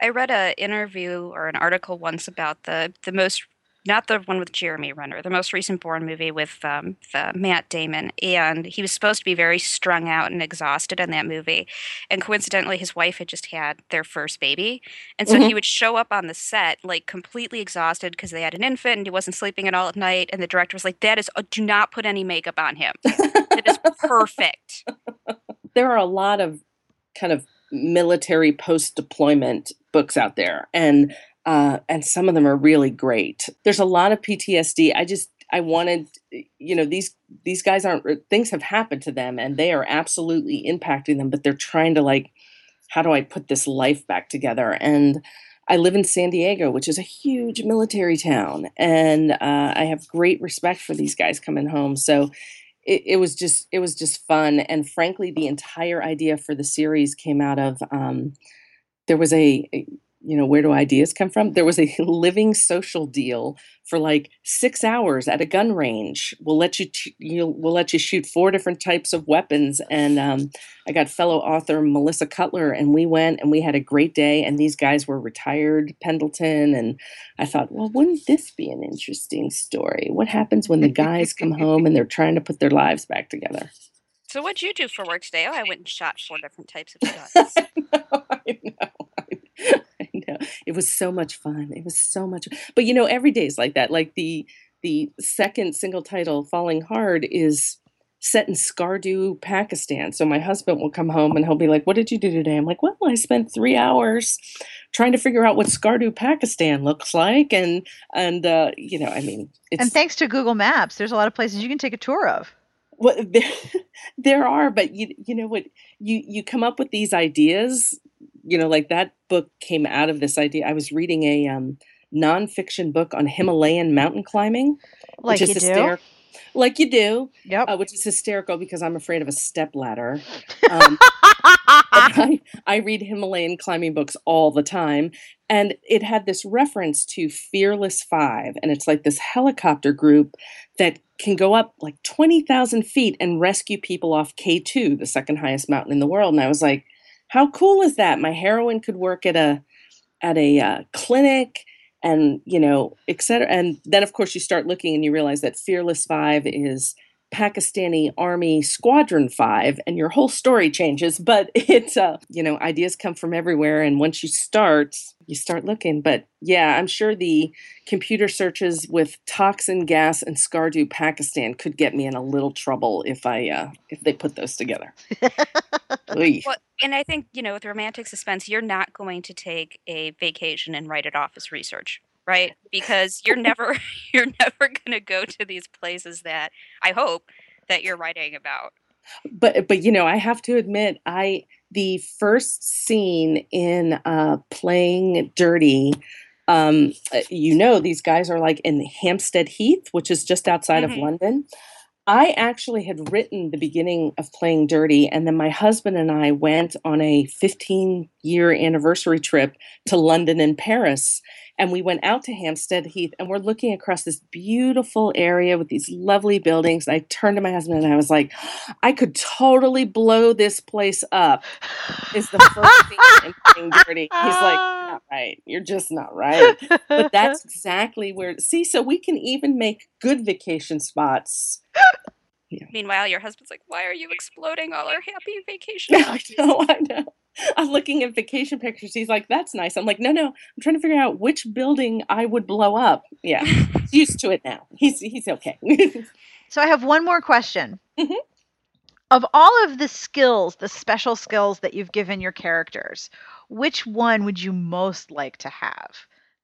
I read an interview or an article once about the the most not the one with Jeremy Renner, the most recent Bourne movie with um, Matt Damon. And he was supposed to be very strung out and exhausted in that movie. And coincidentally, his wife had just had their first baby. And so mm-hmm. he would show up on the set like completely exhausted because they had an infant and he wasn't sleeping at all at night. And the director was like, That is, uh, do not put any makeup on him. it is perfect. There are a lot of kind of military post deployment books out there. And uh, and some of them are really great. There's a lot of PTSD. I just I wanted, you know, these these guys aren't uh, things have happened to them, and they are absolutely impacting them. But they're trying to like, how do I put this life back together? And I live in San Diego, which is a huge military town, and uh, I have great respect for these guys coming home. So it, it, was just it was just fun, and frankly, the entire idea for the series came out of um, there was a, a you know where do ideas come from there was a living social deal for like six hours at a gun range we'll let you you we'll let you shoot four different types of weapons and um, i got fellow author melissa cutler and we went and we had a great day and these guys were retired pendleton and i thought well wouldn't this be an interesting story what happens when the guys come home and they're trying to put their lives back together So what'd you do for work today? Oh, I went and shot four different types of guns. I know, I know. Know. It was so much fun. It was so much. But you know, every day is like that. Like the the second single title, Falling Hard, is set in Skardu, Pakistan. So my husband will come home and he'll be like, "What did you do today?" I'm like, "Well, I spent three hours trying to figure out what Skardu, Pakistan looks like," and and uh, you know, I mean, it's And thanks to Google Maps, there's a lot of places you can take a tour of. Well, there, there are, but you you know what you you come up with these ideas. You know, like that book came out of this idea. I was reading a um, nonfiction book on Himalayan mountain climbing, Like which you is do. hysterical. Like you do, Yep. uh, which is hysterical because I'm afraid of a step ladder. Um, I, I read Himalayan climbing books all the time. And it had this reference to Fearless Five. And it's like this helicopter group that can go up like 20,000 feet and rescue people off K2, the second highest mountain in the world. And I was like, how cool is that? My heroine could work at a at a uh, clinic and you know et cetera and then of course you start looking and you realize that fearless five is pakistani army squadron five and your whole story changes but it's uh you know ideas come from everywhere and once you start you start looking. But yeah i'm sure the computer searches with toxin gas and skardu pakistan could get me in a little trouble if i uh if they put those together. And I think, you know, with romantic suspense, you're not going to take a vacation and write it off as research, right? Because you're never you're never going to go to these places that I hope that you're writing about. but but you know i have to admit i the first scene in uh playing dirty um uh, you know these guys are like in hampstead heath which is just outside of Mhm. london i actually had written the beginning of playing dirty and then my husband and i went on a 15 year anniversary trip to london and paris and we went out to Hampstead Heath and we're looking across this beautiful area with these lovely buildings. And I turned to my husband and I was like, I could totally blow this place up. Is the first thing in dirty. He's like, not right. You're just not right. But that's exactly where see, so we can even make good vacation spots. Meanwhile, your husband's like, "Why are you exploding all our happy vacation?" I memories?" know, I know. I'm looking at vacation pictures. He's like, that's nice. I'm like, no, no. I'm trying to figure out which building I would blow up. Yeah. He's used to it now. He's he's okay. So I have one more question. Mhm. Of all of the skills, the special skills that you've given your characters, which one would you most like to have?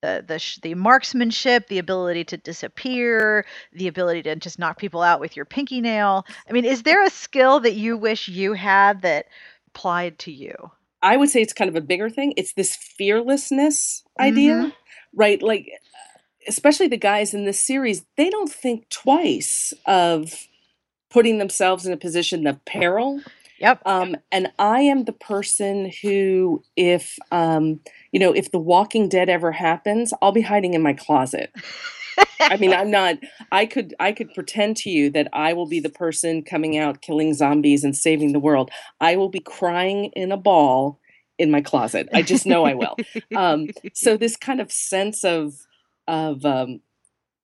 The the sh- the marksmanship, the ability to disappear, the ability to just knock people out with your pinky nail. I mean, is there a skill that you wish you had that applied to you? I would say it's kind of a bigger thing. It's this fearlessness idea, right? Like, especially the guys in this series, they don't think twice of putting themselves in a position of peril. Yep. Um, and I am the person who, if um, you know, if The Walking Dead ever happens, I'll be hiding in my closet. I mean, I'm not. I could I could pretend to you that I will be the person coming out, killing zombies, and saving the world. I will be crying in a ball in my closet. I just know I will. Um, so this kind of sense of of um,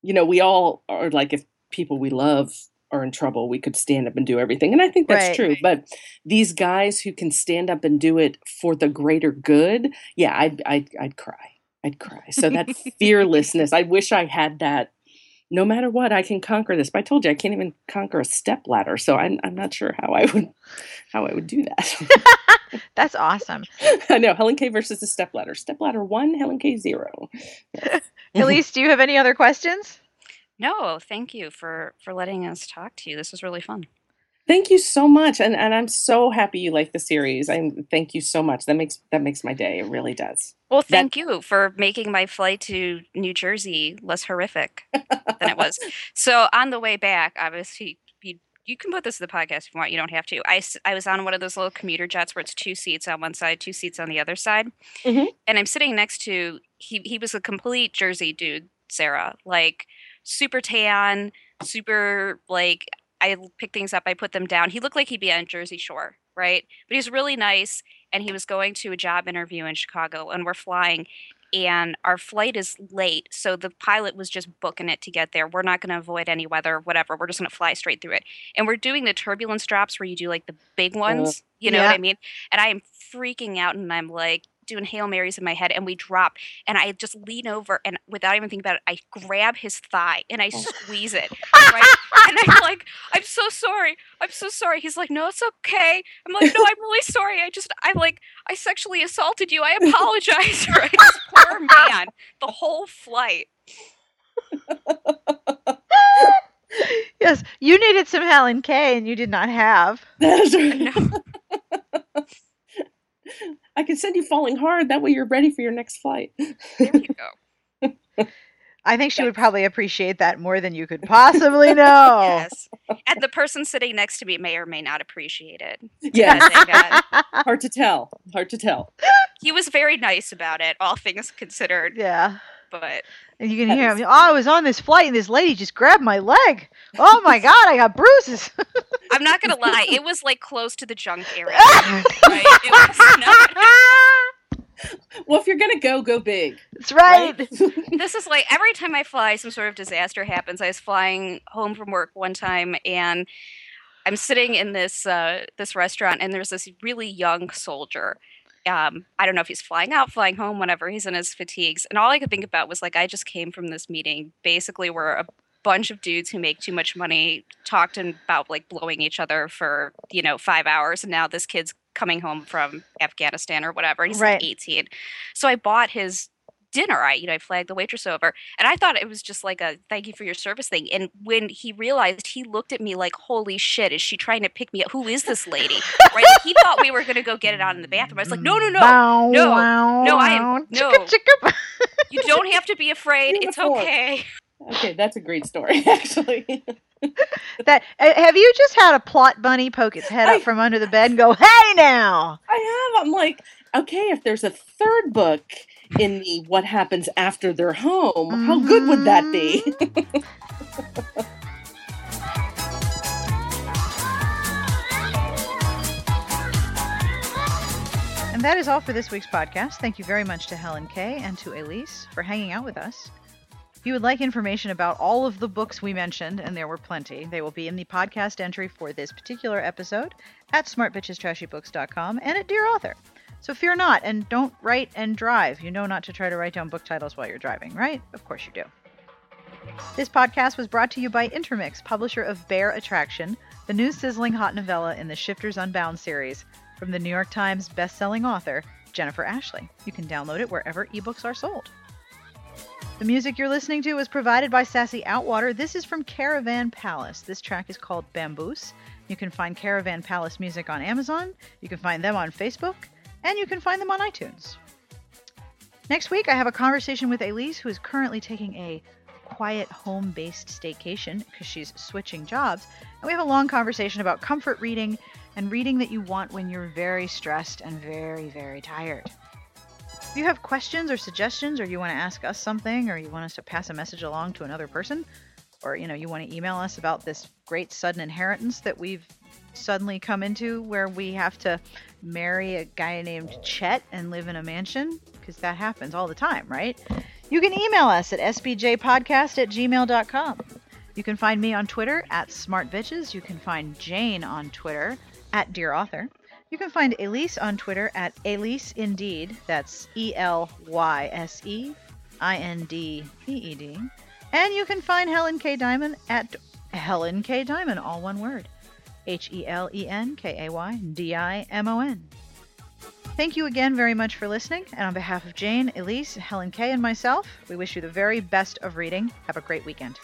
you know, we all are like if people we love are in trouble, we could stand up and do everything, and I think that's Right. true. But these guys who can stand up and do it for the greater good, yeah, I'd I'd, I'd cry. I'd cry. So that fearlessness, I wish I had that. No matter what, I can conquer this. But I told you I can't even conquer a step ladder, so I'm I'm not sure how I would how I would do that. That's awesome. I know HelenKay versus the step ladder. Step ladder one, HelenKay zero. Elyse, do you have any other questions? No, thank you for for letting us talk to you. This was really fun. Thank you so much, and and I'm so happy you like the series. I thank you so much. That makes that makes my day. It really does. Well, thank you for making my flight to New Jersey less horrific than it was. So on the way back, obviously, you, you can put this in the podcast if you want. You don't have to. I I was on one of those little commuter jets where it's two seats on one side, two seats on the other side, Mhm. and I'm sitting next to he. He was a complete Jersey dude, Sarah, like super tan, super like. I pick things up, I put them down. He looked like he'd be on Jersey Shore, right? But he's really nice, and he was going to a job interview in Chicago, and we're flying, and our flight is late. So the pilot was just booking it to get there. We're not going to avoid any weather, whatever. We're just going to fly straight through it. And we're doing the turbulence drops where you do like the big mm, ones. You know Yeah. what I mean? And I am freaking out and I'm like doing Hail Marys in my head and we drop and I just lean over and without even thinking about it, I grab his thigh and I Oh. squeeze it. Right? and I'm like, I'm so sorry. I'm so sorry. He's like, no, it's okay. I'm like, no, I'm really sorry. I just, I like, I sexually assaulted you. I apologize. right? This poor man, the whole flight. Yes, you needed some HelenKay, and you did not have. That's right. No, I can send you falling hard. That way you're ready for your next flight. there you go. I think she would probably appreciate that more than you could possibly know. Yes. And the person sitting next to me may or may not appreciate it. Yes, hard to tell. Hard to tell. He was very nice about it, all things considered. yeah. But And you can hear him. Oh, I was on this flight and this lady just grabbed my leg. Oh my God, I got bruises. I'm not gonna lie, it was like close to the junk area. Right? Not. Well, if you're gonna go, go big. That's right. This is like every time I fly, some sort of disaster happens. I was flying home from work one time, and I'm sitting in this uh, this restaurant, and there's this really young soldier. Um, I don't know if he's flying out, flying home, whenever he's in his fatigues, and all I could think about was like I just came from this meeting, basically where a bunch of dudes who make too much money talked and about like blowing each other for you know five hours, and now this kid's coming home from Afghanistan or whatever, and he's Right. like 18. So I bought his dinner. I, you know, I flagged the waitress over, and I thought it was just like a thank you for your service thing. And when he realized, he looked at me like, "Holy shit, is she trying to pick me up? Who is this lady?" right? Like, he thought we were gonna go get it out in the bathroom. I was like, "No, no, no, Bow, no, wow, no, I am- no. Chicka, chicka. you don't have to be afraid. It's okay." Okay, that's a great story, actually. That uh, have you just had a plot bunny poke its head I- up from under the bed and go, "Hey now"? I have. I'm like, okay, if there's a third book in the what happens after they're home, how good would that be? Mm-hmm. And that is all for this week's podcast. Thank you very much to HelenKay and to Elyse for hanging out with us. If you would like information about all of the books we mentioned, and there were plenty, they will be in the podcast entry for this particular episode at smartbitchestrashybooks.com and at Dear Author. So fear not, and don't write and drive. You know not to try to write down book titles while you're driving, right? Of course you do. This podcast was brought to you by Intermix, publisher of Bear Attraction, the new sizzling hot novella in the Shifters Unbound series from the New York Times best-selling author Jennifer Ashley. You can download it wherever ebooks are sold. The music you're listening to is provided by Sassy Outwater. This is from Caravan Palace. This track is called Bamboos. You can find Caravan Palace music on Amazon, you can find them on Facebook, and you can find them on iTunes. Next week, I have a conversation with Elyse, who is currently taking a quiet home based staycation because she's switching jobs. And we have a long conversation about comfort reading and reading that you want when you're very stressed and very, very tired. If you have questions or suggestions, or you want to ask us something, or you want us to pass a message along to another person, or you know you want to email us about this great sudden inheritance that we've suddenly come into, where we have to marry a guy named Chet and live in a mansion, because that happens all the time, right? You can email us at sbjpodcast at gmail.com. You can find me on Twitter at smartbitches. You can find Jane on Twitter at Dear Author. You can find Elyse on Twitter at Elyse Indeed. That's E L Y S E I N D E E D. And you can find HelenKay Dimon at HelenKay Dimon, all one word. H E L E N K A Y D I M O N. Thank you again very much for listening. And on behalf of Jane, Elyse, Helen Kay, and myself, we wish you the very best of reading. Have a great weekend.